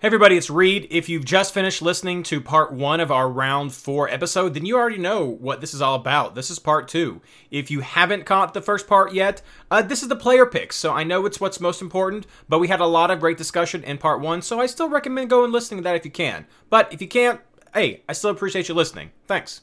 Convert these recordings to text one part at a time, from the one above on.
Hey everybody, it's Reed. If you've just finished listening to part one of our round four episode, then you already know what this is all about. This is part two. If you haven't caught the first part yet, uh, this is the player picks, so I know it's what's most important, but we had a lot of great discussion in part one, so I still recommend going listening to that if you can. But if you can't, hey, I still appreciate you listening. Thanks.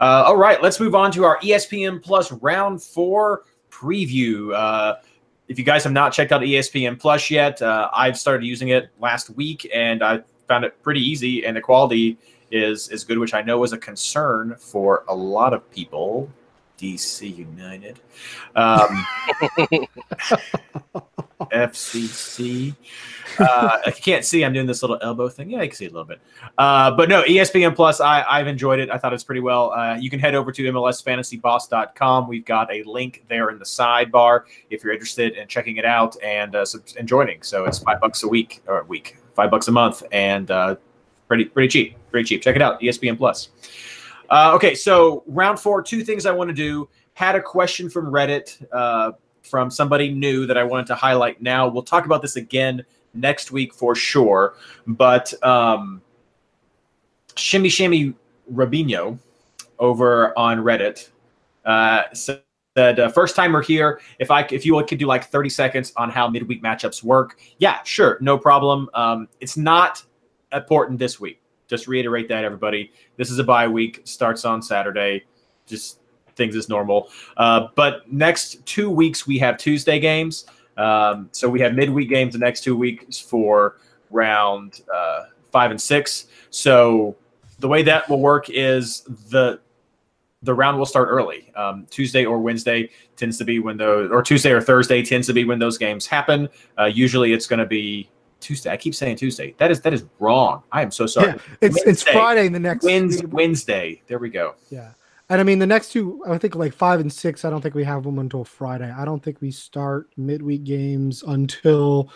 Uh, all right, let's move on to our ESPN Plus round four preview. Uh, if you guys have not checked out ESPN Plus yet, uh, I've started using it last week and I found it pretty easy, and the quality is is good, which I know was a concern for a lot of people. DC United, um, FCC. Uh, if you can't see, I'm doing this little elbow thing. Yeah, I can see a little bit. Uh, but no, ESPN Plus, I, I've enjoyed it. I thought it's pretty well. Uh, you can head over to MLSFantasyBoss.com. We've got a link there in the sidebar if you're interested in checking it out and uh, and joining. So it's five bucks a week or a week, five bucks a month, and uh, pretty pretty cheap, pretty cheap. Check it out, ESPN Plus. Uh, okay, so round four, two things I want to do. Had a question from Reddit uh, from somebody new that I wanted to highlight now. We'll talk about this again next week for sure. But um, Shimmy Shimmy Rabino over on Reddit uh, said, uh, first timer here. If I if you could do like 30 seconds on how midweek matchups work, yeah, sure, no problem. Um, it's not important this week. Just reiterate that, everybody. This is a bye week. Starts on Saturday. Just things as normal. Uh, but next two weeks we have Tuesday games. Um, so we have midweek games the next two weeks for round uh, five and six. So the way that will work is the the round will start early. Um, Tuesday or Wednesday tends to be when those, or Tuesday or Thursday tends to be when those games happen. Uh, usually it's going to be Tuesday. I keep saying Tuesday. That is that is wrong. I am so sorry. Yeah, it's it's Friday in the next Wednesday, Wednesday. There we go. Yeah. And I mean the next two I think like 5 and 6 I don't think we have them until Friday. I don't think we start midweek games until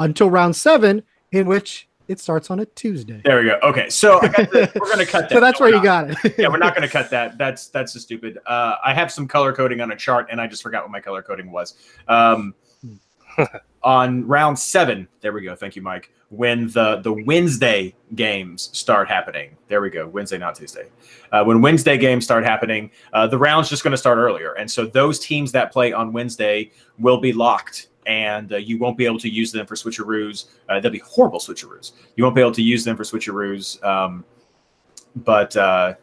until round 7 in which it starts on a Tuesday. There we go. Okay, so I got the, we're gonna cut that. So that's No, where you got it. yeah, we're not going to cut that. That's that's just stupid. Uh, I have some color coding on a chart, and I just forgot what my color coding was. Um, on round seven, there we go. Thank you, Mike. When the the Wednesday games start happening, there we go. Wednesday, not Tuesday. Uh, when Wednesday games start happening, uh, the round's just going to start earlier, and so those teams that play on Wednesday will be locked. And uh, you won't be able to use them for switcheroos. Uh, they'll be horrible switcheroos. You won't be able to use them for switcheroos. Um, but uh,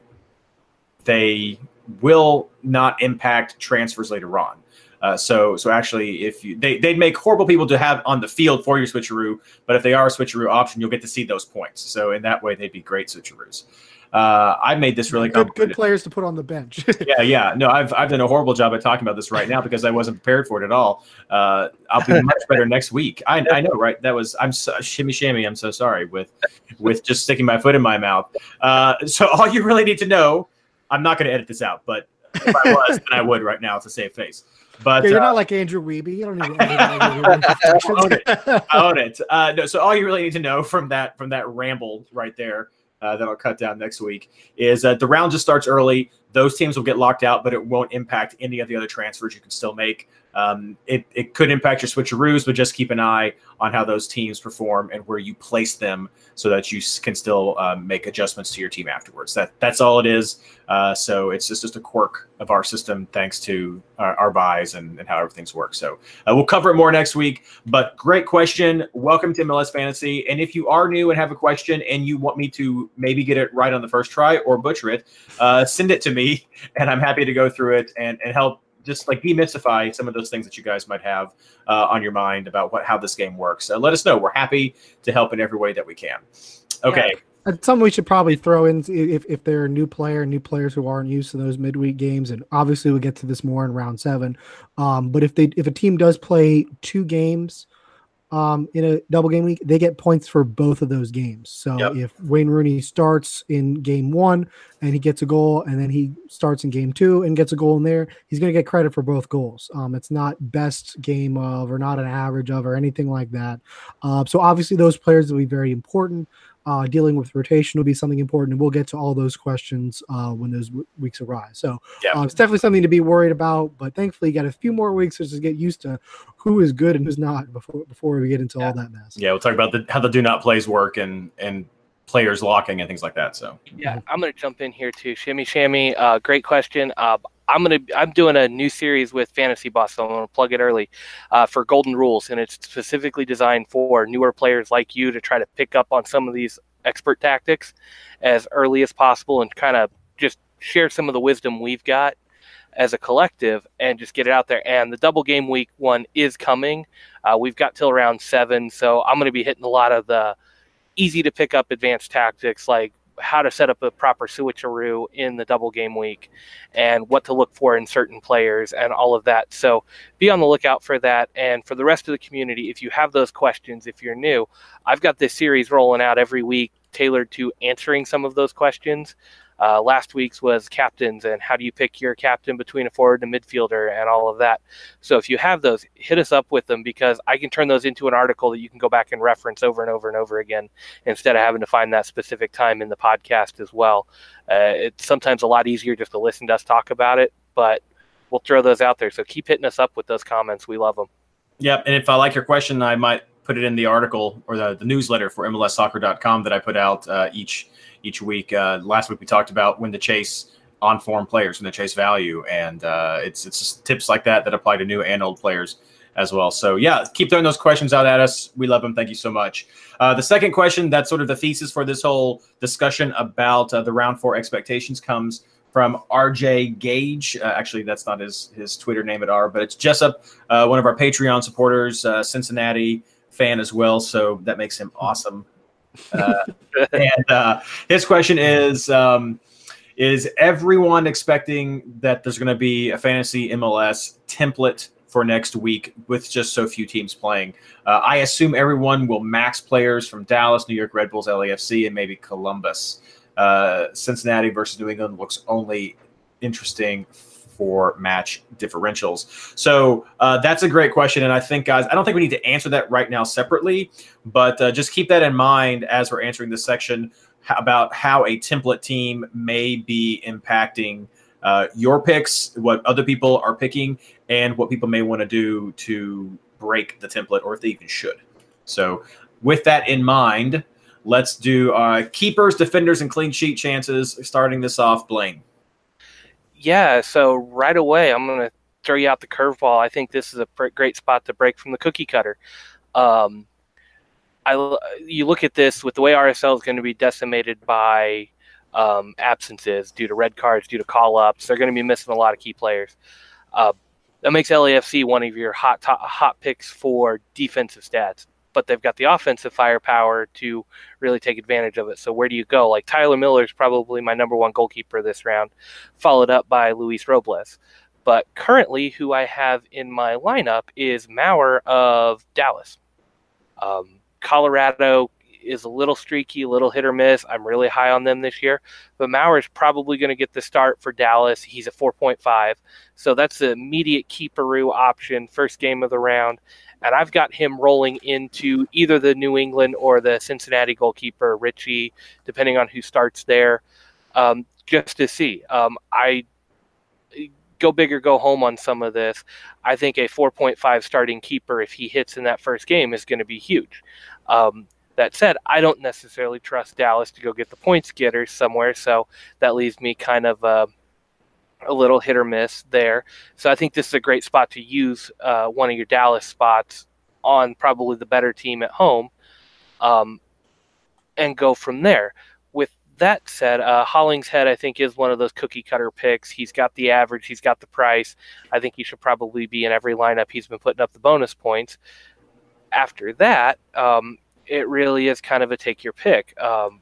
they will not impact transfers later on. Uh, so, so actually, if you they they'd make horrible people to have on the field for your switcheroo, but if they are a switcheroo option, you'll get to see those points. So in that way, they'd be great switcheroos. Uh, I made this really good, good players to put on the bench. yeah, yeah. No, I've I've done a horrible job at talking about this right now because I wasn't prepared for it at all. Uh, I'll be much better next week. I, I know, right? That was I'm so, shimmy shammy. I'm so sorry with with just sticking my foot in my mouth. Uh, so all you really need to know, I'm not going to edit this out, but if I was, then I would right now to save face. But yeah, you're uh, not like Andrew Wiebe. You don't need to own it. I own it. Uh, no, so all you really need to know from that from that ramble right there uh, that I'll cut down next week is that the round just starts early. Those teams will get locked out, but it won't impact any of the other transfers you can still make. Um, it, it could impact your switcheroos, but just keep an eye on how those teams perform and where you place them so that you can still um, make adjustments to your team afterwards. That That's all it is. Uh, so it's just, just a quirk of our system thanks to our, our byes and, and how everything's worked. So uh, we'll cover it more next week. But great question. Welcome to MLS Fantasy. And if you are new and have a question and you want me to maybe get it right on the first try or butcher it, uh, send it to me and I'm happy to go through it and, and help just like demystify some of those things that you guys might have uh, on your mind about what how this game works. Uh, let us know. We're happy to help in every way that we can. Okay. That's something we should probably throw in if, if they're a new player, new players who aren't used to those midweek games, and obviously we'll get to this more in round seven. Um, but if they if a team does play two games um, in a double game week, they get points for both of those games. So Yep. if Wayne Rooney starts in game one and he gets a goal, and then he starts in game two and gets a goal in there, he's going to get credit for both goals. Um, it's not best game of or not an average of or anything like that. Uh, so obviously those players will be very important. Uh, dealing with rotation will be something important, and we'll get to all those questions uh, when those w- weeks arise. So Yeah. uh, it's definitely something to be worried about. But thankfully, you got a few more weeks to just get used to who is good and who's not before before we get into all that mess. Yeah, we'll talk about the, how the do not plays work and and players locking and things like that. So Yeah, I'm gonna jump in here too. Shimmy Shammy, uh, great question. Uh, I'm gonna I'm doing a new series with Fantasy Boss, so I'm gonna plug it early uh, for Golden Rules, and it's specifically designed for newer players like you to try to pick up on some of these expert tactics as early as possible and kind of just share some of the wisdom we've got as a collective and just get it out there. And the double game week one is coming. Uh, we've got till around seven, so I'm going to be hitting a lot of the easy to pick up advanced tactics like how to set up a proper switcheroo in the double game week and what to look for in certain players and all of that. So be on the lookout for that. And for the rest of the community, if you have those questions, if you're new, I've got this series rolling out every week tailored to answering some of those questions. Uh, last week's was captains and how do you pick your captain between a forward and a midfielder and all of that. So if you have those, hit us up with them because I can turn those into an article that you can go back and reference over and over and over again instead of having to find that specific time in the podcast as well. Uh, it's sometimes a lot easier just to listen to us talk about it, but we'll throw those out there. So keep hitting us up with those comments. We love them. Yep. And if I like your question, I might put it in the article or the, the newsletter for MLSsoccer.com that I put out uh, each each week. Uh, last week we talked about when to chase on form players, when to chase value, and uh, it's it's just tips like that that apply to new and old players as well. So yeah, keep throwing those questions out at us. We love them. Thank you so much. Uh, the second question, that's sort of the thesis for this whole discussion about uh, the round four expectations, comes from RJ Gage. Uh, actually, that's not his his Twitter name at R, but it's Jessup, uh, one of our Patreon supporters, uh, Cincinnati fan as well. So that makes him awesome. Uh, and uh, his question is. Um, is everyone expecting that there's going to be a fantasy MLS template for next week with just so few teams playing? Uh, I assume everyone will max players from Dallas, New York Red Bulls, LAFC, and maybe Columbus. Uh, Cincinnati versus New England looks only interesting for match differentials. So uh, that's a great question, and I think, guys, I don't think we need to answer that right now separately, but uh, just keep that in mind as we're answering this section about how a template team may be impacting uh, your picks, what other people are picking, and what people may want to do to break the template, or if they even should. So, with that in mind, let's do uh, keepers, defenders, and clean sheet chances. Starting this off, Blaine. Yeah, so right away, I'm going to throw you out the curveball. I think this is a pr- great spot to break from the cookie cutter. Um, I, you look at this with the way RSL is going to be decimated by um, absences due to red cards, due to call ups. They're going to be missing a lot of key players. Uh, that makes LAFC one of your hot top, hot picks for defensive stats, but they've got the offensive firepower to really take advantage of it. So where do you go? Like Tyler Miller is probably my number one goalkeeper this round, followed up by Luis Robles. But currently, who I have in my lineup is Maurer of Dallas. Um, Colorado is a little streaky, a little hit or miss. I'm really high on them this year, but Maurer is probably going to get the start for Dallas. He's a 4.5, so that's the immediate keeperoo option, first game of the round, and I've got him rolling into either the New England or the Cincinnati goalkeeper Richey, depending on who starts there, um, just to see. Um, I go big or go home on some of this. I think a 4.5 starting keeper, if he hits in that first game, is going to be huge. Um, that said, I don't necessarily trust Dallas to go get the points getters somewhere, so that leaves me kind of uh, a little hit or miss there. So I think this is a great spot to use uh, one of your Dallas spots on probably the better team at home um, and go from there. With that said, uh, Hollingshead, I think, is one of those cookie cutter picks. He's got the average, he's got the price. I think he should probably be in every lineup. He's been putting up the bonus points. After that, um, it really is kind of a take your pick. Um,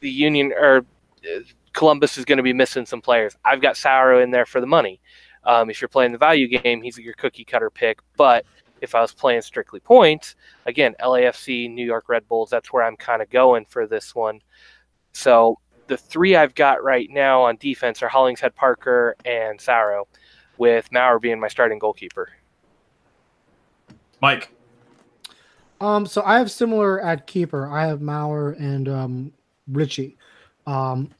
the Union or uh, Columbus is going to be missing some players. I've got Sauro in there for the money. Um, if you're playing the value game, he's your cookie cutter pick. But if I was playing strictly points, again, LAFC, New York Red Bulls, that's where I'm kind of going for this one. So the three I've got right now on defense are Hollingshead Parker and Sauro, with Maurer being my starting goalkeeper. Mike. Um, so I have similar at keeper. I have Maurer and um, Richey. Um,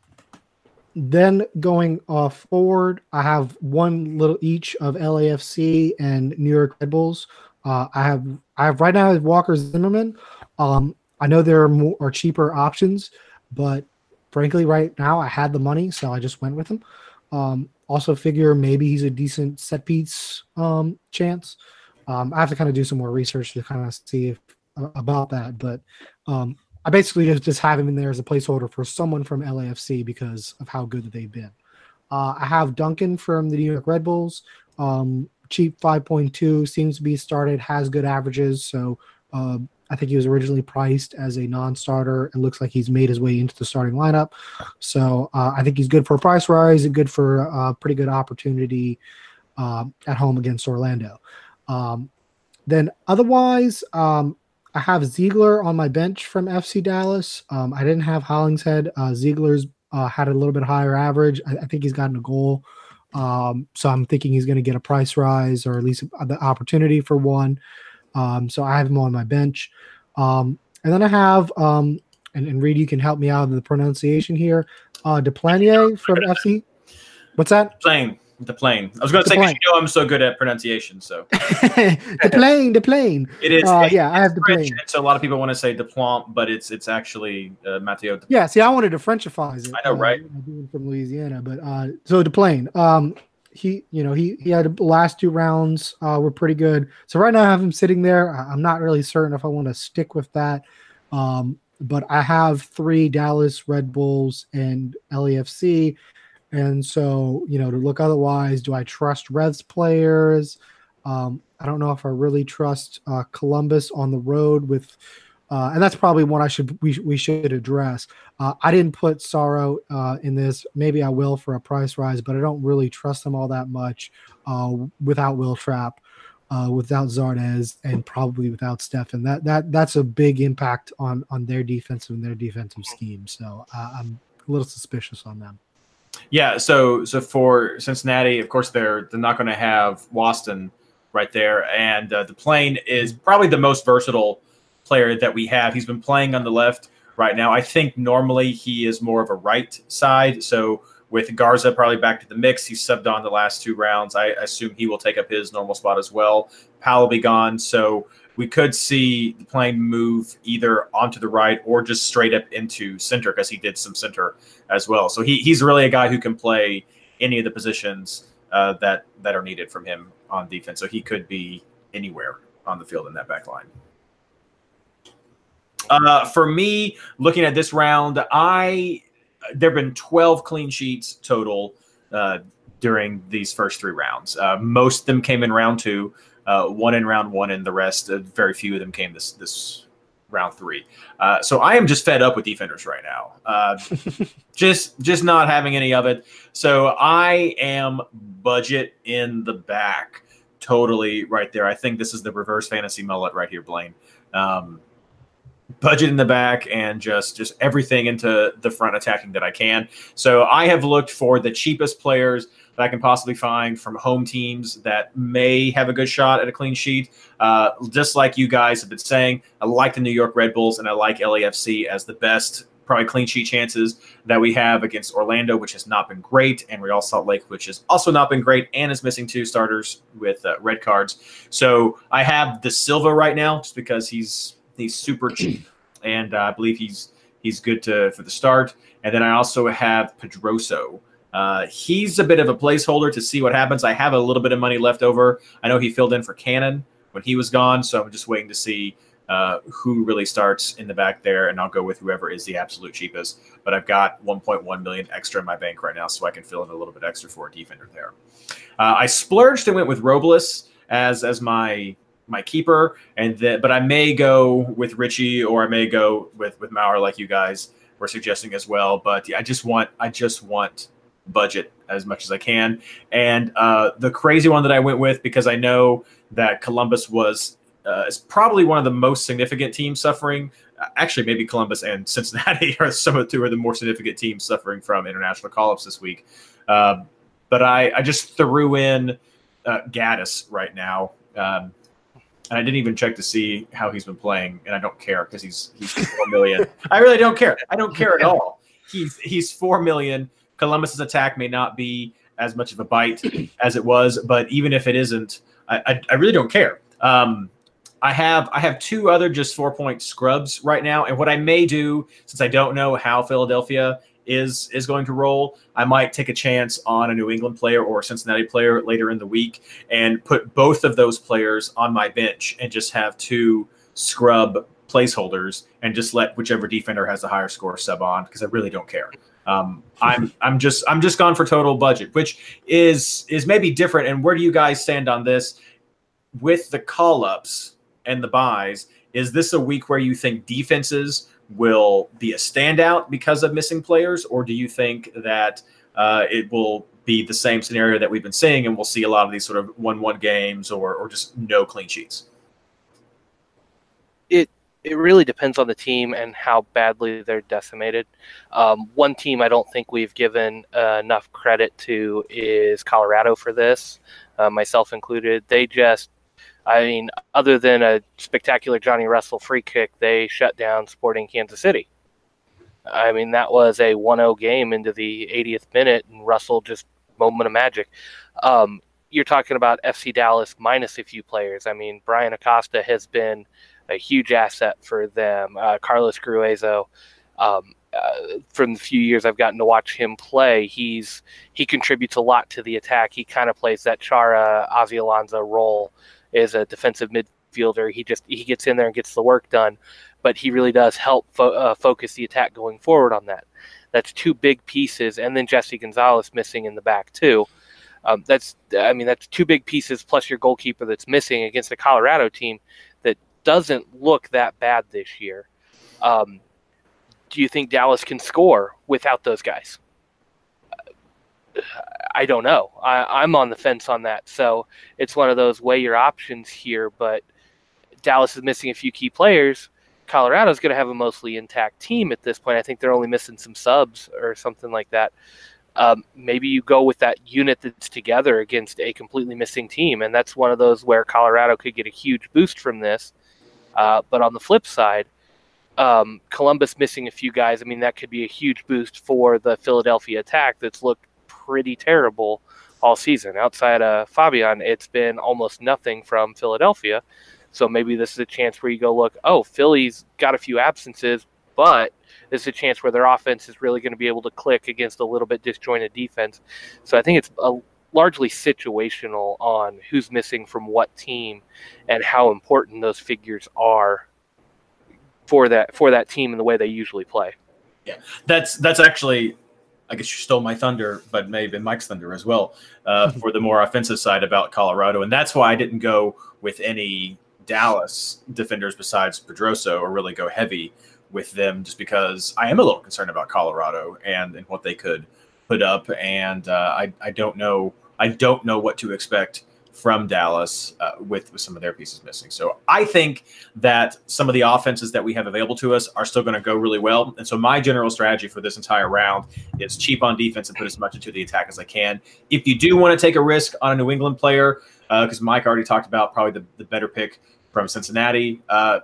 then going uh, forward, I have one little each of LAFC and New York Red Bulls. Uh, I have I have right now Walker Zimmerman. Um, I know there are more or cheaper options, but frankly, right now I had the money, so I just went with him. Um, also, figure maybe he's a decent set piece um, chance. Um, I have to kind of do some more research to kind of see if, uh, about that, but um, I basically just, have him in there as a placeholder for someone from LAFC because of how good they've been. Uh, I have Duncan from the New York Red Bulls. Um, cheap 5.2 seems to be started, has good averages. So uh, I think he was originally priced as a non-starter. It looks like he's made his way into the starting lineup. So uh, I think he's good for a price rise and good for a pretty good opportunity uh, at home against Orlando. Um, then otherwise, um, I have Ziegler on my bench from FC Dallas. Um, I didn't have Hollingshead. Uh, Ziegler's uh, had a little bit higher average. I, I think he's gotten a goal. Um, so I'm thinking he's going to get a price rise or at least the opportunity for one. Um, so I have him on my bench. Um, and then I have, um, and, and Reed, you can help me out in the pronunciation here. Uh, Deplagne from FC. What's that? Playing the plane. I was going to say, because you know I'm so good at pronunciation. So the plane, the plane. It is. Uh, yeah, I have the French, plane. So a lot of people want to say Deplant, but it's it's actually uh, Matteo. Yeah, see, I wanted to Frenchifies it. I know, right? Uh, from Louisiana, but uh, so the plane. Um, he, you know, he he had the last two rounds uh, were pretty good. So right now I have him sitting there. I'm not really certain if I want to stick with that. Um, but I have three Dallas Red Bulls and LAFC. And so, you know, to look otherwise, do I trust Reds players? Um, I don't know if I really trust uh, Columbus on the road with, uh, and that's probably one I should we, we should address. Uh, I didn't put Sauro uh, in this. Maybe I will for a price rise, but I don't really trust them all that much uh, without Wil Trapp, uh, without Zardes, and probably without Stefan. That that that's a big impact on on their defensive and their defensive scheme. So I'm a little suspicious on them. Yeah, so so for Cincinnati, of course, they're they're not going to have Waston right there, and uh, the plane is probably the most versatile player that we have. He's been playing on the left right now. I think normally he is more of a right side. So with Garza probably back to the mix, he's subbed on the last two rounds. I assume he will take up his normal spot as well. Powell will be gone, so we could see the plane move either onto the right or just straight up into center because he did some center as well. So he, he's really a guy who can play any of the positions uh, that that are needed from him on defense. So he could be anywhere on the field in that back line. Uh, for me, looking at this round, I there have been 12 clean sheets total uh, during these first three rounds. Uh, most of them came in round two, uh, one in round one, and the rest, uh, very few of them came this this round three. Uh, so I am just fed up with defenders right now. Uh, just just not having any of it. So I am budget in the back, totally right there. I think this is the reverse fantasy mullet right here, Blaine. Um, budget in the back and just just everything into the front attacking that I can. So I have looked for the cheapest players that I can possibly find from home teams that may have a good shot at a clean sheet. Uh, just like you guys have been saying, I like the New York Red Bulls and I like LAFC as the best probably clean sheet chances that we have against Orlando, which has not been great, and Real Salt Lake, which has also not been great and is missing two starters with uh, red cards. So I have the Silva right now just because he's he's super cheap, and uh, I believe he's he's good to for the start. And then I also have Pedroso. Uh, he's a bit of a placeholder to see what happens. I have a little bit of money left over. I know he filled in for Cannon when he was gone, so I'm just waiting to see uh, who really starts in the back there, and I'll go with whoever is the absolute cheapest. But I've got 1.1 million extra in my bank right now, so I can fill in a little bit extra for a defender there. Uh, I splurged and went with Robles as as my my keeper, and that, but I may go with Richey or I may go with with Maurer, like you guys were suggesting as well. But I just want I just want budget as much as I can. And uh, the crazy one that I went with because I know that Columbus was uh, is probably one of the most significant teams suffering. Actually, maybe Columbus and Cincinnati are some of the two of the more significant teams suffering from international call-ups this week. Uh, but I, I just threw in uh, Gaddis right now. Um, and I didn't even check to see how he's been playing, and I don't care because he's he's four million. I really don't care. I don't care at all. He's he's four million. Columbus's attack may not be as much of a bite as it was, but even if it isn't, I I, I really don't care. Um, I have I have two other just four point scrubs right now, and what I may do since I don't know how Philadelphia is is going to roll, I might take a chance on a New England player or a Cincinnati player later in the week and put both of those players on my bench and just have two scrub placeholders and just let whichever defender has the higher score sub on because I really don't care. Um, I'm I'm just I'm just gone for total budget, which is is maybe different. And where do you guys stand on this with the call ups and the byes? Is this a week where you think defenses will be a standout because of missing players, or do you think that uh, it will be the same scenario that we've been seeing, and we'll see a lot of these sort of one-one games or or just no clean sheets? It really depends on the team and how badly they're decimated. Um, one team I don't think we've given uh, enough credit to is Colorado for this, uh, myself included. They just, I mean, other than a spectacular Johnny Russell free kick, they shut down Sporting Kansas City. I mean, that was a 1 0 game into the 80th minute, and Russell just moment of magic. Um, you're talking about FC Dallas minus a few players. I mean, Bryan Acosta has been a huge asset for them. Uh, Carlos Gruezo, um, uh, from the few years I've gotten to watch him play, he's he contributes a lot to the attack. He kind of plays that Chara Ozzie Alonso role as a defensive midfielder. He just he gets in there and gets the work done, but he really does help fo- uh, focus the attack going forward on that. That's two big pieces, and then Jesse Gonzalez missing in the back too. Um, that's I mean that's two big pieces plus your goalkeeper that's missing against the Colorado team doesn't look that bad this year. Um, do you think Dallas can score without those guys? I don't know. I, I'm on the fence on that. So it's one of those weigh your options here. But Dallas is missing a few key players. Colorado's going to have a mostly intact team at this point. I think they're only missing some subs or something like that. Um, maybe you go with that unit that's together against a completely missing team, and that's one of those where Colorado could get a huge boost from this. Uh, but on the flip side, um, Columbus missing a few guys, I mean, that could be a huge boost for the Philadelphia attack that's looked pretty terrible all season. Outside of Fabian, it's been almost nothing from Philadelphia. So maybe this is a chance where you go look, oh, Philly's got a few absences, but this is a chance where their offense is really going to be able to click against a little bit disjointed defense. So I think it's a largely situational on who's missing from what team and how important those figures are for that for that team and the way they usually play. Yeah, that's that's actually, I guess you stole my thunder, but maybe Mike's thunder as well uh, for the more offensive side about Colorado, and that's why I didn't go with any Dallas defenders besides Pedroso or really go heavy with them, just because I am a little concerned about Colorado and and what they could put up, and uh, I I don't know I don't know what to expect from Dallas uh, with with some of their pieces missing. So I think that some of the offenses that we have available to us are still going to go really well. And so my general strategy for this entire round is cheap on defense and put as much into the attack as I can. If you do want to take a risk on a New England player, because uh, Mike already talked about probably the, the better pick from Cincinnati. Uh,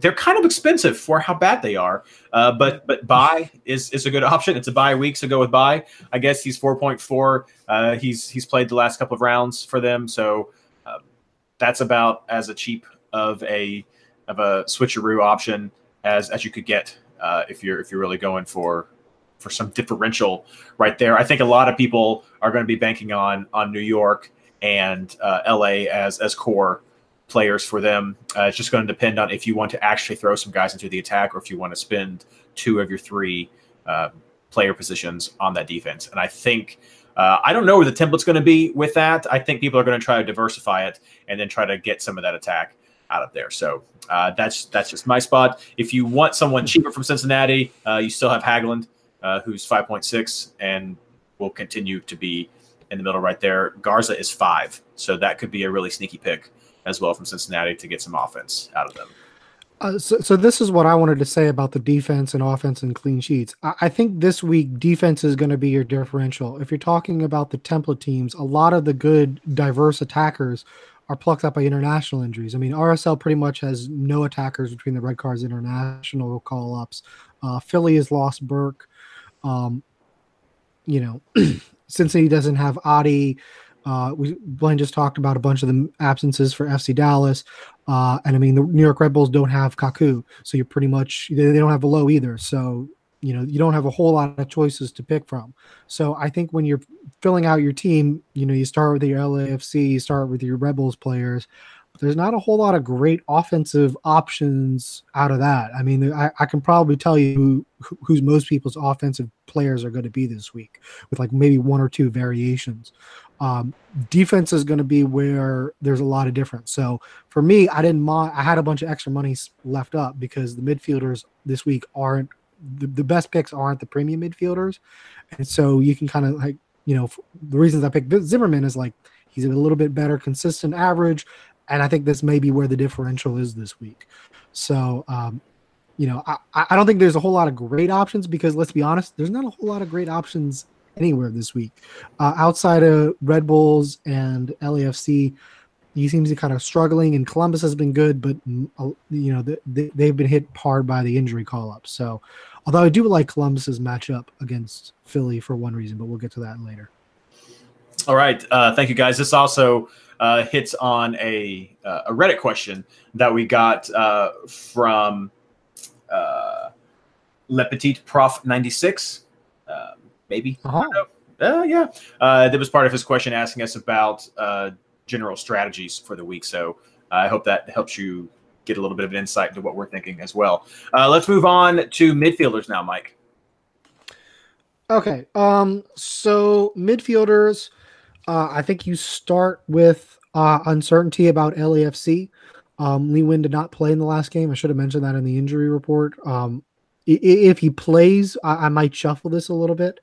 they're kind of expensive for how bad they are. Uh, but but Bye is is a good option. It's a bye week, so go with Bye. I guess he's four point four. Uh, he's he's played the last couple of rounds for them, so uh, that's about as a cheap of a of a switcheroo option as as you could get uh, if you're if you're really going for for some differential right there. I think a lot of people are going to be banking on on New York and uh, LA as as core players for them. Uh, it's just going to depend on if you want to actually throw some guys into the attack or if you want to spend two of your three uh, player positions on that defense. And I think uh, I don't know where the template's going to be with that. I think people are going to try to diversify it and then try to get some of that attack out of there. So uh, that's that's just my spot. If you want someone cheaper from Cincinnati, uh, you still have Hagglund, uh, who's five point six, and will continue to be in the middle right there. Garza is five, so that could be a really sneaky pick as well from Cincinnati to get some offense out of them. Uh, so, so this is what I wanted to say about the defense and offense and clean sheets. I, I think this week defense is going to be your differential. If you're talking about the template teams, a lot of the good diverse attackers are plucked up by international injuries. I mean, RSL pretty much has no attackers between the red cards international call ups. Uh, Philly has lost Burke. Um, you know, Cincinnati doesn't have Adi. Uh, we Blaine just talked about a bunch of the absences for FC Dallas, uh, and I mean the New York Red Bulls don't have Kaku, so you're pretty much they, they don't have Below either. So you know you don't have a whole lot of choices to pick from. So I think when you're filling out your team, you know you start with your LAFC, you start with your Red Bulls players. There's not a whole lot of great offensive options out of that. I mean, I, I can probably tell you who, who's most people's offensive players are going to be this week, with like maybe one or two variations. Um, defense is going to be where there's a lot of difference. So for me, I didn't mind. I had a bunch of extra money left up because the midfielders this week aren't the, the best picks aren't the premium midfielders, and so you can kind of like you know the reasons I picked Zimmerman is like he's a little bit better, consistent, average, and I think this may be where the differential is this week. So um, you know, I, I don't think there's a whole lot of great options because let's be honest, there's not a whole lot of great options anywhere this week. Uh, outside of Red Bulls and LAFC, he seems to be kind of struggling, and Columbus has been good, but mm, you know they, they've been hit hard by the injury call up. So, although I do like Columbus's matchup against Philly for one reason, but we'll get to that later. All right, uh, thank you guys. This also uh, hits on a uh, a Reddit question that we got uh, from uh, Le Petit Prof ninety six. Maybe. Uh-huh. Uh, yeah. Uh, that was part of his question asking us about uh, general strategies for the week. So I hope that helps you get a little bit of an insight into what we're thinking as well. Uh, let's move on to midfielders now, Mike. Okay. Um. So midfielders, uh, I think you start with uh, uncertainty about LAFC. Um, Lee Nguyen did not play in the last game. I should have mentioned that in the injury report. Um, if he plays, I, I might shuffle this a little bit.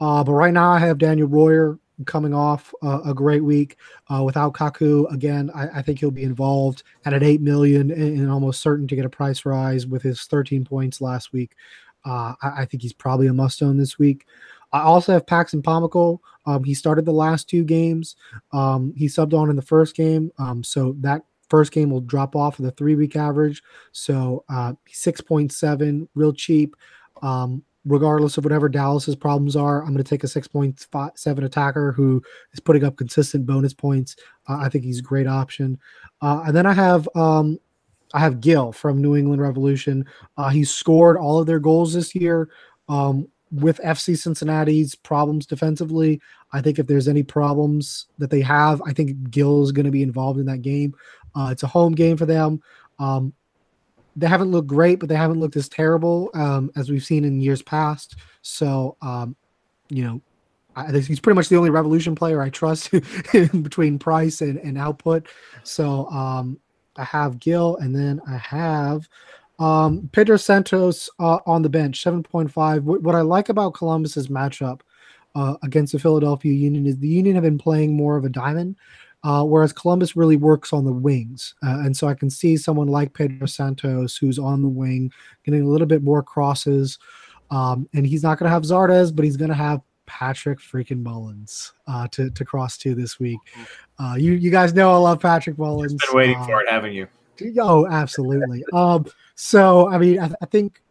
Uh, but right now, I have Daniel Royer coming off uh, a great week uh, without Kaku. Again, I, I, think he'll be involved and at eight million and, and, almost certain to get a price rise with his 13 points last week. Uh, I, I, think he's probably a must own this week. I also have Paxton Pomykal. Um, he started the last two games. Um, he subbed on in the first game, um, so that First game will drop off of the three week average. So uh, 6.7, real cheap. Um, regardless of whatever Dallas's problems are, I'm going to take a 6.7 attacker who is putting up consistent bonus points. Uh, I think he's a great option. Uh, and then I have um, I have Gil from New England Revolution. Uh, he's scored all of their goals this year. Um, with FC Cincinnati's problems defensively, I think if there's any problems that they have, I think Gil is going to be involved in that game. Uh, it's a home game for them. Um, they haven't looked great, but they haven't looked as terrible um, as we've seen in years past. So, um, you know, I he's pretty much the only Revolution player I trust between price and, and output. So um, I have Gil, and then I have um, Pedro Santos uh, on the bench, 7.5. What, what I like about Columbus's matchup uh, against the Philadelphia Union is the Union have been playing more of a diamond uh, whereas Columbus really works on the wings. Uh, and so I can see someone like Pedro Santos, who's on the wing, getting a little bit more crosses. Um, and he's not going to have Zardes, but he's going to have Patrick freaking Mullins uh, to, to cross to this week. Uh, you you guys know I love Patrick Mullins. You've been waiting uh, for it, haven't you? Oh, absolutely. um, so I mean, I, I think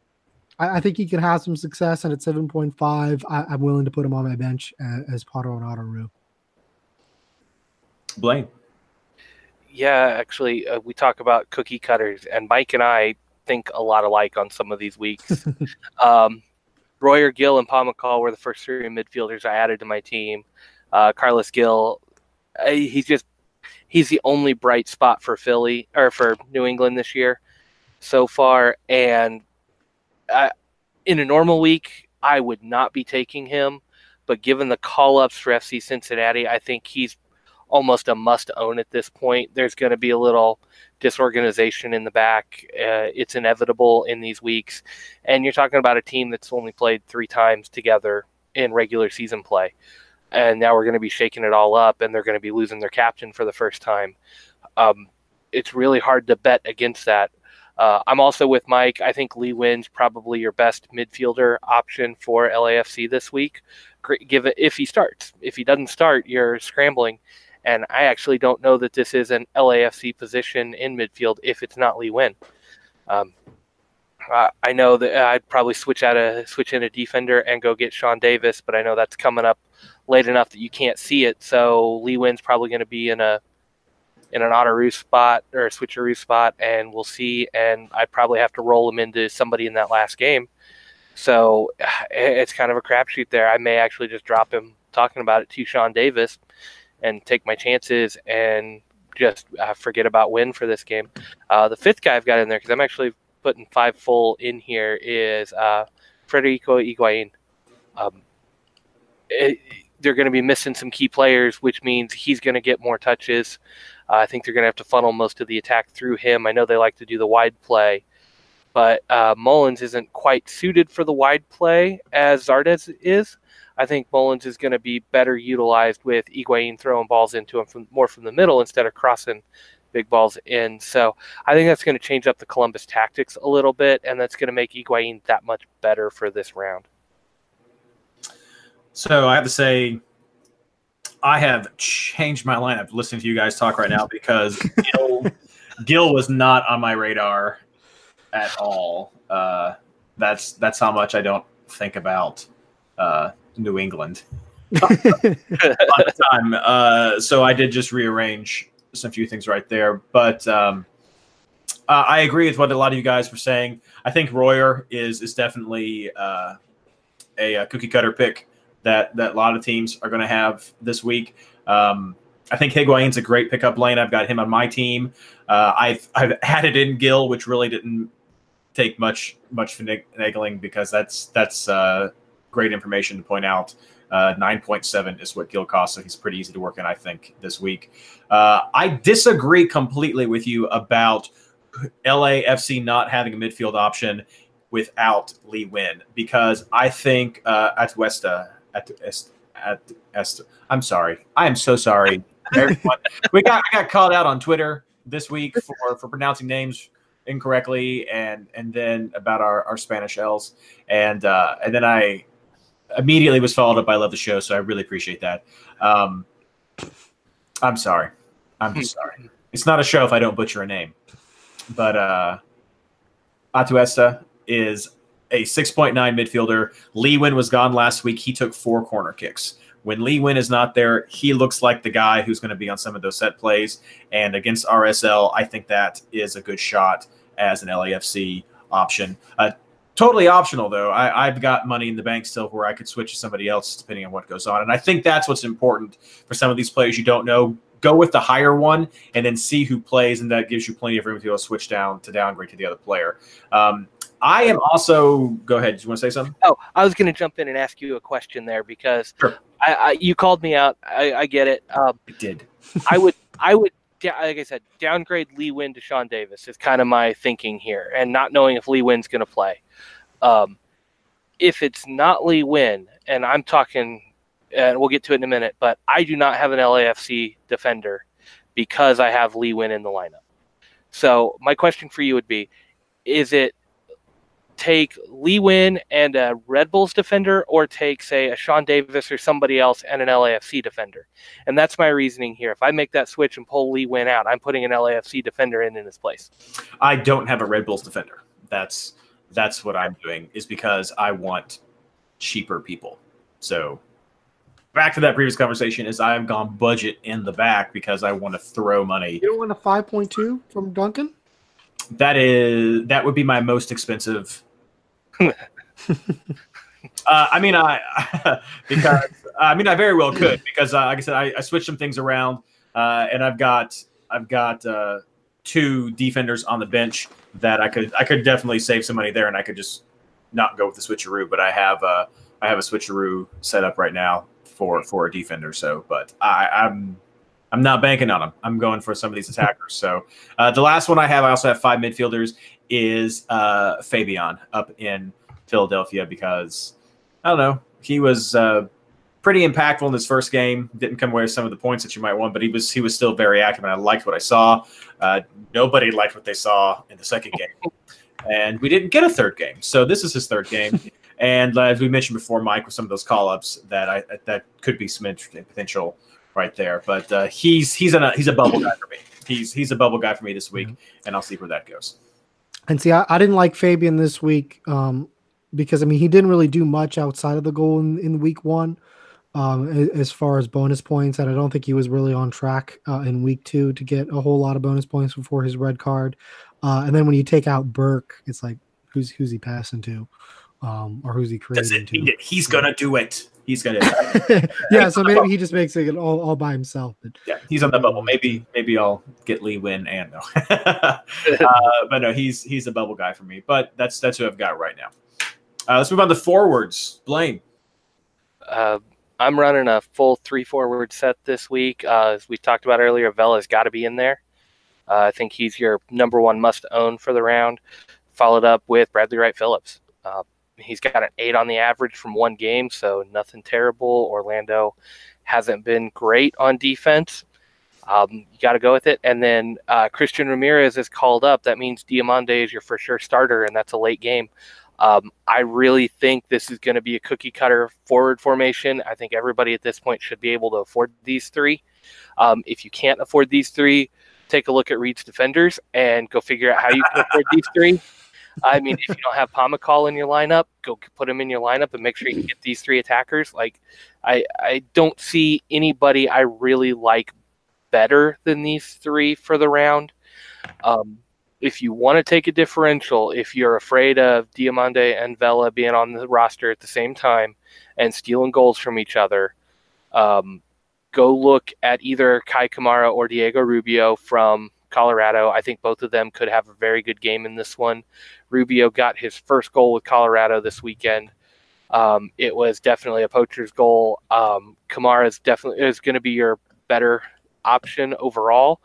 I, I, think he can have some success, and at seven point five, I'm willing to put him on my bench as, as Potter and Otto Blaine. Yeah, actually, uh, we talk about cookie cutters, and Mike and I think a lot alike on some of these weeks. um, Royer, Gil, and Pomykal were the first three midfielders I added to my team. Uh, Carlos Gil, uh, he's just he's the only bright spot for Philly or for New England this year so far. And I, in a normal week, I would not be taking him, but given the call ups for FC Cincinnati, I think he's almost a must own at this point. There's going to be a little disorganization in the back. Uh, it's inevitable in these weeks. And you're talking about a team that's only played three times together in regular season play. And now we're going to be shaking it all up, and they're going to be losing their captain for the first time. Um, it's really hard to bet against that. Uh, I'm also with Mike. I think Lee Nguyen's probably your best midfielder option for LAFC this week. Give it if he starts. If he doesn't start, you're scrambling. And I actually don't know that this is an LAFC position in midfield if it's not Lee Nguyen. Um, I know that I'd probably switch out a switch in a defender and go get Sean Davis, but I know that's coming up late enough that you can't see it. So Lee Nguyen's probably going to be in a in an auto spot or a switcheroo spot, and we'll see. And I'd probably have to roll him into somebody in that last game. So it's kind of a crapshoot there. I may actually just drop him talking about it to Sean Davis and take my chances and just uh, forget about Nguyen for this game. Uh, the fifth guy I've got in there because I'm actually putting five full in here is uh, Federico Higuain. Um, it, they're going to be missing some key players, which means he's going to get more touches. Uh, I think they're going to have to funnel most of the attack through him. I know they like to do the wide play, but uh, Mullins isn't quite suited for the wide play as Zardes is. I think Mullins is going to be better utilized with Higuain throwing balls into him from more from the middle instead of crossing big balls in. So I think that's going to change up the Columbus tactics a little bit, and that's going to make Higuain that much better for this round. So I have to say, I have changed my lineup listening to you guys talk right now because Gil, Gil was not on my radar at all. Uh, that's that's how much I don't think about uh, New England. time. Uh, so I did just rearrange some few things right there, but um, uh, I agree with what a lot of you guys were saying. I think Royer is is definitely uh, a, a, cookie cutter pick that that a lot of teams are going to have this week. Um, I think Higuain's a great pickup lane. I've got him on my team. Uh, I've I've added in Gil, which really didn't take much much finagling because that's that's uh, great information to point out. Uh, 9.7 is what Gil costs, so he's pretty easy to work in, I think, this week. Uh, I disagree completely with you about LAFC not having a midfield option without Lee Nguyen because I think uh, at at at I'm sorry. I am so sorry, we got I got called out on Twitter this week for for pronouncing names incorrectly and and then about our, our Spanish L's and uh, and then I immediately was followed up by love the show, so I really appreciate that. Um, I'm sorry. I'm sorry. It's not a show if I don't butcher a name. But uh Atuesta is a 6.9 midfielder. Lee Nguyen was gone last week. He took four corner kicks. When Lee Nguyen is not there, he looks like the guy who's going to be on some of those set plays. And against RSL, I think that is a good shot as an LAFC option. Uh, totally optional, though. I, have got money in the bank still where I could switch to somebody else depending on what goes on. And I think that's what's important for some of these players you don't know. Go with the higher one and then see who plays, and that gives you plenty of room to be able to switch down to downgrade to the other player. Um, I am also. Go ahead. Do you want to say something? Oh, I was going to jump in and ask you a question there because sure. I, I, you called me out. I, I get it. Um, I did. I would. I would. Like I said, downgrade Lee Nguyen to Sean Davis is kind of my thinking here, and not knowing if Lee Nguyen's going to play. Um, if it's not Lee Nguyen, and I'm talking, and we'll get to it in a minute, but I do not have an LAFC defender because I have Lee Nguyen in the lineup. So my question for you would be: Is it take Lee Nguyen and a Red Bulls defender, or take, say, a Sean Davis or somebody else and an LAFC defender? And that's my reasoning here. If I make that switch and pull Lee Nguyen out, I'm putting an LAFC defender in in his place. I don't have a Red Bulls defender. That's that's what I'm doing. Is because I want cheaper people. So back to that previous conversation is I've gone budget in the back because I want to throw money. You don't want a 5.2 from Duncan? That is that would be my most expensive uh, I mean, I because I mean I very well could because uh, like I said, I, I switched some things around, uh, and I've got I've got uh, two defenders on the bench that I could I could definitely save some money there, and I could just not go with the switcheroo. But I have uh, I have a switcheroo set up right now for for a defender. So, but I, I'm I'm not banking on them. I'm going for some of these attackers. So uh, the last one I have, I also have five midfielders, is uh, Fabian up in Philadelphia because I don't know. he was uh, pretty impactful in this first game. Didn't come away with some of the points that you might want, but he was he was still very active, and I liked what I saw. Uh, nobody liked what they saw in the second game, and we didn't get a third game. So this is his third game. And uh, as we mentioned before, Mike, with some of those call ups, that I that could be some interesting potential right there. But uh, he's he's a he's a bubble guy for me. He's he's a bubble guy for me this week, and I'll see where that goes. And see, I, I didn't like Fabian this week um, because I mean he didn't really do much outside of the goal in, in week one, um, as far as bonus points, and I don't think he was really on track uh, in week two to get a whole lot of bonus points before his red card. Uh, and then when you take out Burke, it's like who's who's he passing to, um, or who's he creating to? He's gonna do it. He's gonna. yeah, so maybe he just makes it all, all by himself. But yeah, he's on the bubble. Maybe maybe I'll get Lee Nguyen and no. uh, but no, he's he's a bubble guy for me. But that's that's who I've got right now. Uh, let's move on to forwards. Blaine. Uh, I'm running a full three forward set this week. Uh, as we talked about earlier, Vela's got to be in there. Uh, I think he's your number one must own for the round. Followed up with Bradley Wright Phillips. He's got an eight on the average from one game, so nothing terrible. Orlando hasn't been great on defense. Um, you got to go with it. And then uh, Christian Ramirez is called up. That means Diomande is your for sure starter, and that's a late game. Um, I really think this is going to be a cookie cutter forward formation. I think everybody at this point should be able to afford these three. Um, if you can't afford these three, take a look at Reed's defenders and go figure out how you can afford these three. I mean, if you don't have Pomykal in your lineup, go put him in your lineup and make sure you get these three attackers. Like, I I don't see anybody I really like better than these three for the round. Um, if you want to take a differential, if you're afraid of Diomande and Vela being on the roster at the same time and stealing goals from each other, um, go look at either Kei Kamara or Diego Rubio from Colorado. I think both of them could have a very good game in this one. Rubio got his first goal with Colorado this weekend. Um, it was definitely a poacher's goal. Um, Kamara is definitely is going to be your better option overall.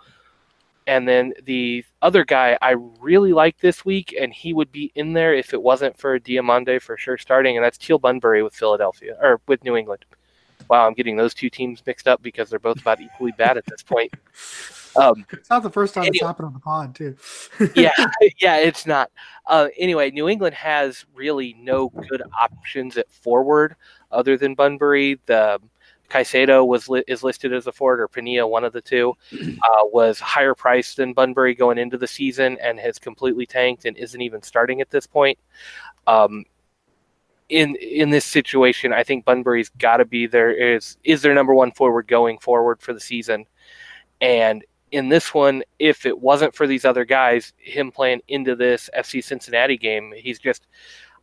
And then the other guy I really like this week, and he would be in there if it wasn't for Diomande for sure starting, and that's Teal Bunbury with Philadelphia or with New England. Wow, I'm getting those two teams mixed up because they're both about equally bad at this point. Um, it's not the first time it's happened on the pod too. yeah, yeah, it's not. Uh, anyway, New England has really no good options at forward other than Bunbury. The Caicedo was li- is listed as a forward, or Penilla, one of the two, uh, was higher priced than Bunbury going into the season and has completely tanked and isn't even starting at this point. Um, in in this situation, I think Bunbury's got to be there. Is is their number one forward going forward for the season, and in this one, if it wasn't for these other guys, him playing into this FC Cincinnati game, he's just.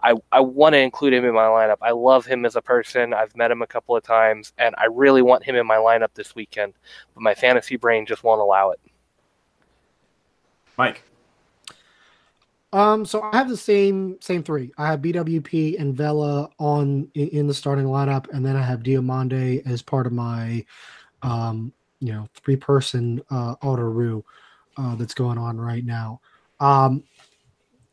I, I want to include him in my lineup. I love him as a person. I've met him a couple of times, and I really want him in my lineup this weekend. But my fantasy brain just won't allow it. Mike. Um, so I have the same same three. I have BWP and Vela on in, in the starting lineup, and then I have Diomande as part of my, um, you know, three person uh, auto uh, that's going on right now. Um,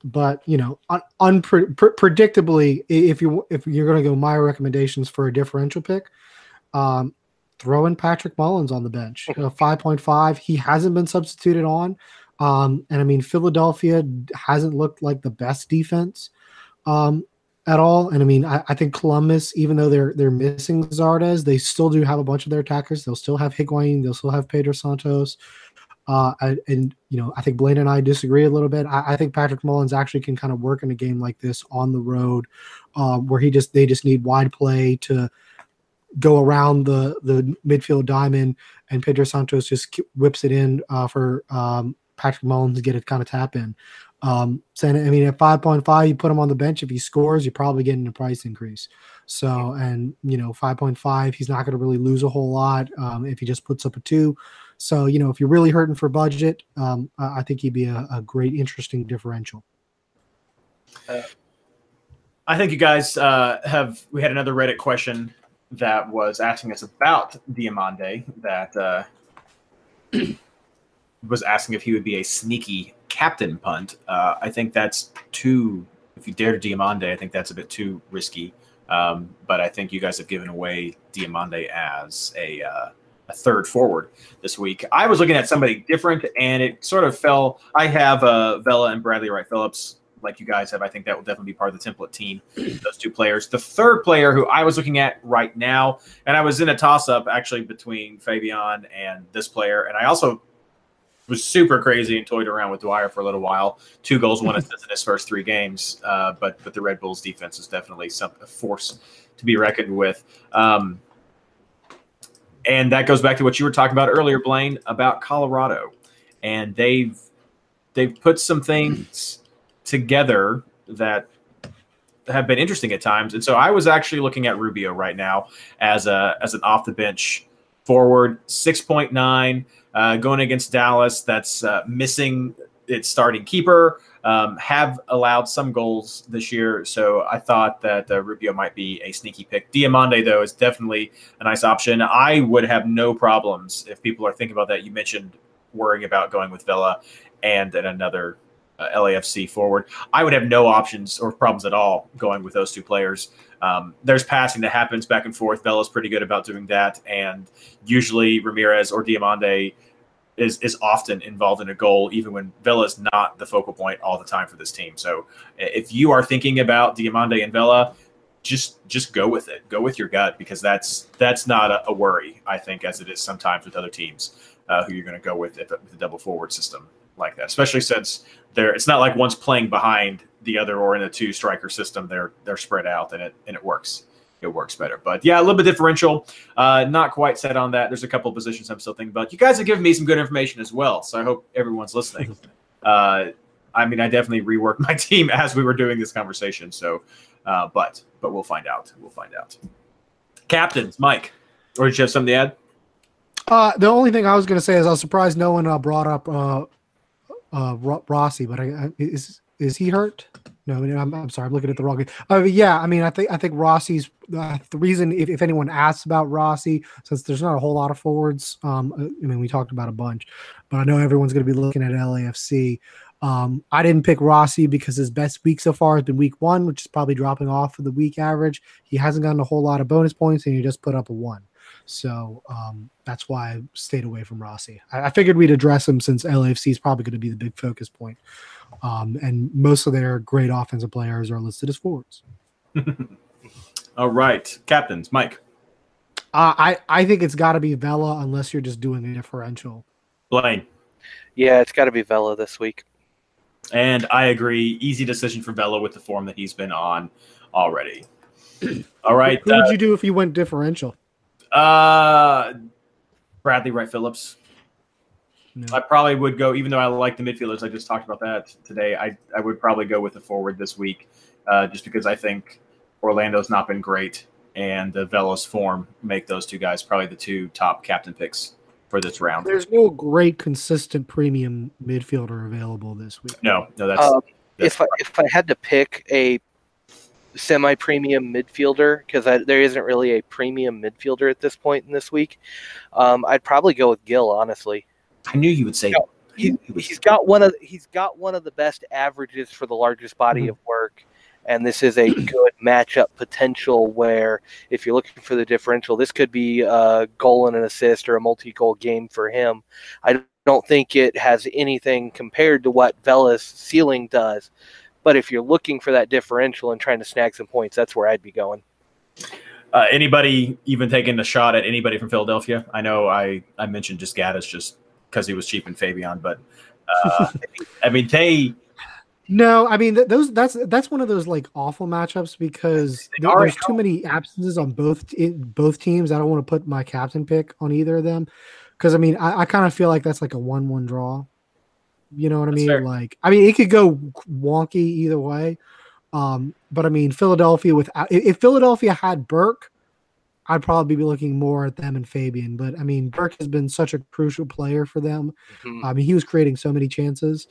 but you know, un- unpre- pre- predictably, if you if you're going to go my recommendations for a differential pick, um, throw in Patrick Mullins on the bench. Uh, Five point five. He hasn't been substituted on. Um, and I mean, Philadelphia hasn't looked like the best defense um, at all. And I mean, I, I think Columbus, even though they're they're missing Zardes, they still do have a bunch of their attackers. They'll still have Higuain. They'll still have Pedro Santos. Uh, and, you know, I think Blaine and I disagree a little bit. I, I think Patrick Mullins actually can kind of work in a game like this on the road, uh, where he just they just need wide play to go around the the midfield diamond, and Pedro Santos just whips it in uh, for um, Patrick Mullins to get it kind of tap in. Um, saying, I mean, at 5.5, you put him on the bench. If he scores, you're probably getting a price increase. So, and you know, 5.5, he's not going to really lose a whole lot um, if he just puts up a two. So, you know, if you're really hurting for budget, um, I think he'd be a, a great, interesting differential. I think you guys uh, have. We had another Reddit question that was asking us about Diomande that uh, was asking if he would be a sneaky captain punt. Uh, I think that's too. If you dare to Diomande, I think that's a bit too risky Um, but I think you guys have given away Diomande as a uh, a third forward this week. I was looking at somebody different, and it sort of fell. I have uh, Vela and Bradley Wright Phillips, like you guys have. I think that will definitely be part of the template team. Those two players. The third player who I was looking at right now, and I was in a toss up actually between Fabian and this player, and I also was super crazy and toyed around with Dwyer for a little while. Two goals, one assist in his first three games. Uh, but but the Red Bulls defense is definitely some a force to be reckoned with. Um, and that goes back to what you were talking about earlier, Blaine, about Colorado, and they've they've put some things together that have been interesting at times. And so I was actually looking at Rubio right now as a as an off the bench forward, six point nine, uh, going against Dallas. That's uh, missing its starting keeper. Um, have allowed some goals this year, so I thought that uh, Rubio might be a sneaky pick. Diomande, though, is definitely a nice option. I would have no problems if people are thinking about that. You mentioned worrying about going with Vela and another uh, LAFC forward. I would have no options or problems at all going with those two players. Um, there's passing that happens back and forth. Vela's pretty good about doing that, and usually Ramirez or Diomande is is often involved in a goal, even when Vela not the focal point all the time for this team. So if you are thinking about Diomande and Vela, just just go with it. Go with your gut because that's that's not a, a worry. I think as it is sometimes with other teams uh, who you're going to go with with a double forward system like that. Especially since they're it's not like one's playing behind the other or in a two striker system. They're they're spread out and it and it works it works better. But yeah, a little bit differential. Uh, not quite set on that. There's a couple of positions I'm still thinking about. You guys have given me some good information as well, so I hope everyone's listening. Uh, I mean, I definitely reworked my team as we were doing this conversation. So, uh, but but we'll find out. We'll find out. Captains, Mike, or did you have something to add? Uh, the only thing I was going to say is I was surprised no one uh, brought up uh, uh, Rossi, but I, I, is is he hurt? No, I'm, I'm sorry, I'm looking at the wrong. Uh, yeah, I mean, I think I think Rossi's uh, the reason. If, if anyone asks about Rossi, since there's not a whole lot of forwards, um, uh, I mean, we talked about a bunch, but I know everyone's going to be looking at LAFC. Um, I didn't pick Rossi because his best week so far has been week one, which is probably dropping off of the week average. He hasn't gotten a whole lot of bonus points, and he just put up a one. So um, that's why I stayed away from Rossi. I, I figured we'd address him since LAFC is probably going to be the big focus point. Um, and most of their great offensive players are listed as forwards. All right, captains, Mike. Uh, I I think it's got to be Vela unless you're just doing a differential. Blaine. Yeah, it's got to be Vela this week. And I agree. Easy decision for Vela with the form that he's been on already. All right. Who uh, would you do if you went differential? Uh, Bradley Wright Phillips. No. I probably would go, even though I like the midfielders. I just talked about that today. I, I would probably go with the forward this week, uh, just because I think Orlando's not been great, and the Vela's form make those two guys probably the two top captain picks for this round. There's no great consistent premium midfielder available this week. No, no, that's, Um, that's if I, if I had to pick a semi-premium midfielder, because there isn't really a premium midfielder at this point in this week, um, I'd probably go with Gil. Honestly, I knew you would say. No, he, he's got one of he's got one of the best averages for the largest body Mm-hmm. of work, and this is a good matchup potential. Where if you're looking for the differential, this could be a goal and an assist or a multi-goal game for him. I don't think it has anything compared to what Vela's ceiling does, but if you're looking for that differential and trying to snag some points, that's where I'd be going. Uh, anybody even taking a shot at anybody from Philadelphia? I know I, I mentioned just Gaddis just because he was cheap and Fabian, but uh, I mean they No, I mean th- those that's that's one of those like awful matchups because there- there's too many absences on both in both teams. I don't want to put my captain pick on either of them because I mean I, I kind of feel like that's like a one-one draw. You know what I mean? fair. Like I mean it could go wonky either way. Um, but I mean Philadelphia with if Philadelphia had Burke, I'd probably be looking more at them and Fabian. But I mean Burke has been such a crucial player for them. Mhm. I mean, he was creating so many chances.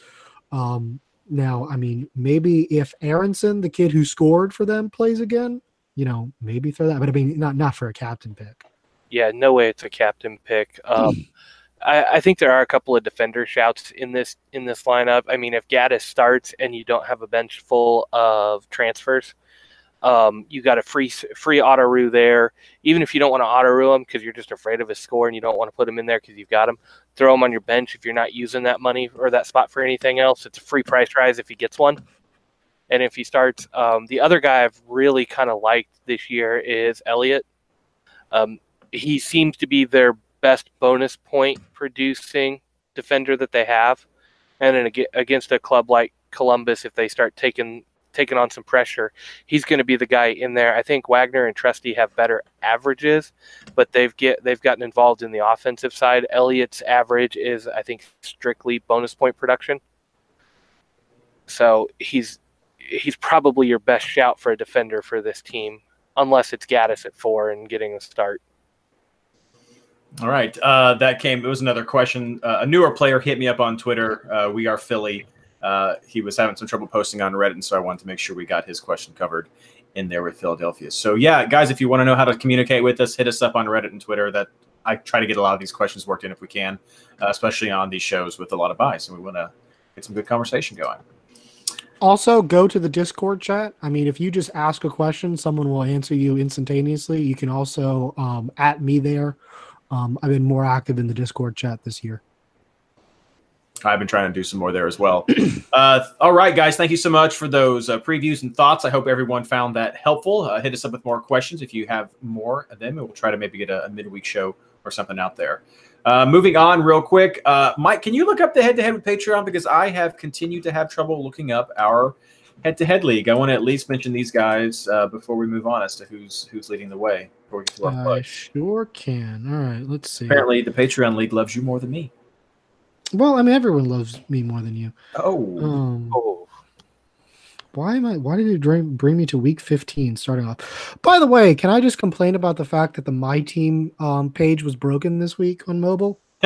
Um, now, I mean, maybe if Aaronson, the kid who scored for them, plays again, you know, maybe throw that. But I mean, not not for a captain pick. Yeah, no way it's a captain pick. Um, I, I think there are a couple of defender shouts in this in this lineup. I mean, if Gaddis starts and you don't have a bench full of transfers, Um, you got a free free auto there. Even if you don't want to auto him because you're just afraid of his score and you don't want to put him in there because you've got him, throw him on your bench if you're not using that money or that spot for anything else. It's a free price rise if he gets one. And if he starts, um, the other guy I've really kind of liked this year is Elliott. Um, he seems to be their best bonus point producing defender that they have. And against a club like Columbus, if they start taking taking on some pressure, he's going to be the guy in there. I think Wagner and Trusty have better averages, but they've get they've gotten involved in the offensive side. Elliott's average is, I think, strictly bonus point production. So he's he's probably your best shout for a defender for this team, unless it's Gaddis at four and getting a start. All right, uh, that came. It was another question. Uh, a newer player hit me up on Twitter. Uh, we are Philly. Uh, he was having some trouble posting on Reddit, and so I wanted to make sure we got his question covered in there with Philadelphia. So yeah, guys, if you want to know how to communicate with us, hit us up on Reddit and Twitter. That I try to get a lot of these questions worked in if we can, uh, especially on these shows with a lot of byes, and we want to get some good conversation going. Also, go to the Discord chat. I mean, if you just ask a question, someone will answer you instantaneously. You can also um, at me there. Um, I've been more active in the Discord chat this year. I've been trying to do some more there as well. uh, all right, guys, thank you so much for those uh, previews and thoughts. I hope everyone found that helpful. Uh, hit us up with more questions if you have more of them, and we'll try to maybe get a, a midweek show or something out there. Uh, moving on, real quick, uh, Mike, can you look up the head-to-head with Patreon because I have continued to have trouble looking up our head-to-head league. I want to at least mention these guys uh, before we move on as to who's who's leading the way before we get to our play. I sure can. All right, let's see. Apparently, the Patreon league loves you more than me. Well, I mean, everyone loves me more than you. Oh. Um, oh why am I? Why did you bring, bring me to week 15 starting off? By the way, can I just complain about the fact that the my team um, page was broken this week on mobile?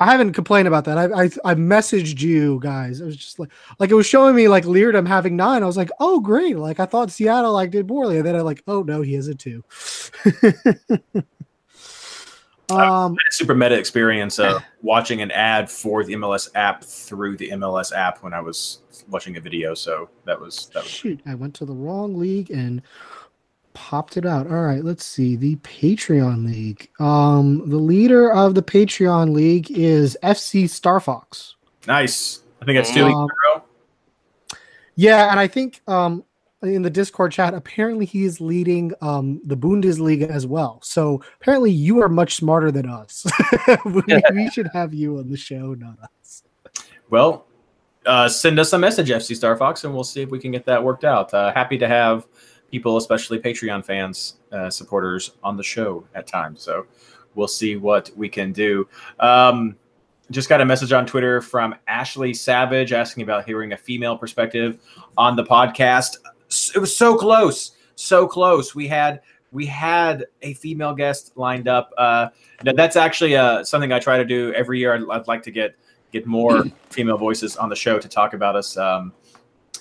I haven't complained about that. I, I, I messaged you guys. It was just like like it was showing me like Leerdam having nine. I was like, oh great. Like I thought Seattle like did poorly, and then I like, oh no, he has a two. um, super meta experience of watching an ad for the MLS app through the MLS app when I was watching a video. So that was that was shoot. I went to the wrong league and popped it out. All right, let's see the Patreon league. Um, the leader of the Patreon league is FC Star Fox. Nice. I think that's two um, Yeah, and I think um in the Discord chat, apparently he is leading um, the Bundesliga as well. So apparently you are much smarter than us. we, we, should have you on the show, not us. Well, uh, send us a message, FC Star Fox, and we'll see if we can get that worked out. Uh, happy to have people, especially Patreon fans, uh, supporters, on the show at times. So we'll see what we can do. Um, just got a message on Twitter from Ashley Savage asking about hearing a female perspective on the podcast. It was so close, so close. We had we had a female guest lined up. Uh, that's actually uh, something I try to do every year. I'd, I'd like to get get more female voices on the show to talk about us. Um,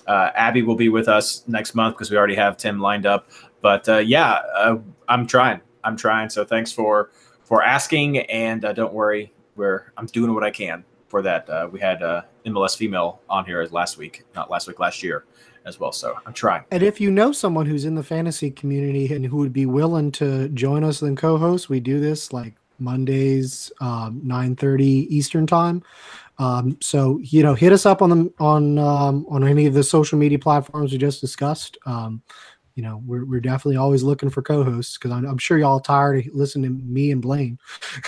uh, Abby will be with us next month because we already have Tim lined up. But uh, yeah, uh, I'm trying. I'm trying. So thanks for for asking, and uh, don't worry, we're I'm doing what I can for that. Uh, we had uh, MLS female on here last week, not last week, last year as well. So I'm trying. And if you know someone who's in the fantasy community and who would be willing to join us and co-host, we do this like Mondays, um, 9:30 Eastern time. Um, so you know, hit us up on the on um, on any of the social media platforms we just discussed. Um, you know, we're, we're definitely always looking for co-hosts because I'm, I'm, sure y'all tired of listening to me and Blaine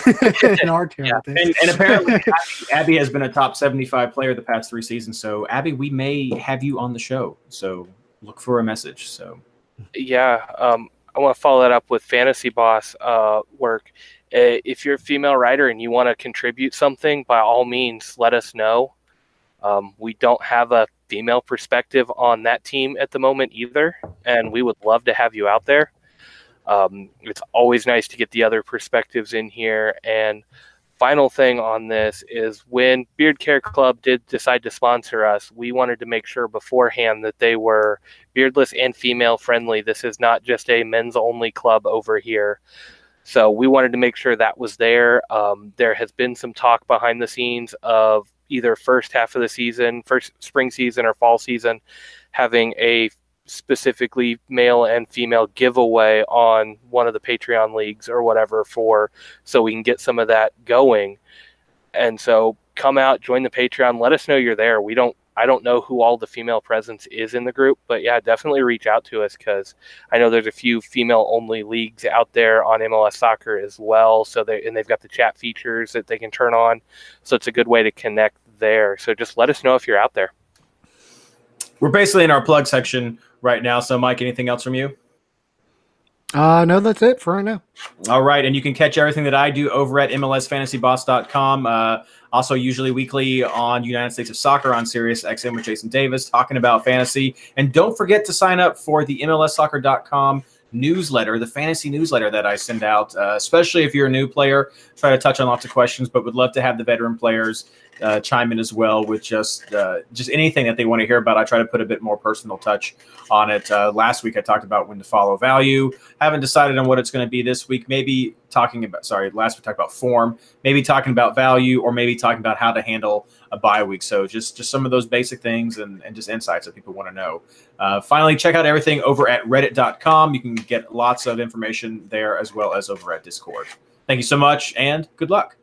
and our yeah. and, and, apparently, Abby, Abby has been a top 75 player the past three seasons. So, Abby, we may have you on the show. So, look for a message. So, yeah, um, I want to follow that up with Fantasy Boss uh, work. Uh, if you're a female writer and you want to contribute something, by all means, let us know. Um, we don't have a female perspective on that team at the moment either, and we would love to have you out there. Um, it's always nice to get the other perspectives in here. And final thing on this is when Beard Care Club did decide to sponsor us, we wanted to make sure beforehand that they were beardless and female friendly. This is not just a men's only club over here. So we wanted to make sure that was there. Um, there has been some talk behind the scenes of either first half of the season, first spring season or fall season, having a specifically male and female giveaway on one of the Patreon leagues or whatever for so we can get some of that going. And so come out, join the Patreon, let us know you're there. We don't I don't know who all the female presence is in the group, but yeah, definitely reach out to us because I know there's a few female only leagues out there on MLS soccer as well. So they and they've got the chat features that they can turn on. So it's a good way to connect there. So just let us know if you're out there. We're basically in our plug section right now. So, Mike, anything else from you? Uh, no, that's it for right now. All right. And you can catch everything that I do over at MLSFantasyBoss.com. Uh, also, usually weekly on United States of Soccer on Sirius XM with Jason Davis talking about fantasy. And don't forget to sign up for the MLSsoccer.com newsletter, the fantasy newsletter that I send out, uh, especially if you're a new player. Try to touch on lots of questions, but would love to have the veteran players uh, chime in as well with just uh, just anything that they want to hear about. I try to put a bit more personal touch on it. Uh, last week I talked about when to follow value. Haven't decided on what it's going to be this week. Maybe talking about sorry, last we talked about form. Maybe talking about value, or maybe talking about how to handle a bye week. So just just some of those basic things and, and just insights that people want to know. Uh, finally, check out everything over at reddit.com. You can get lots of information there as well as over at Discord. Thank you so much and good luck.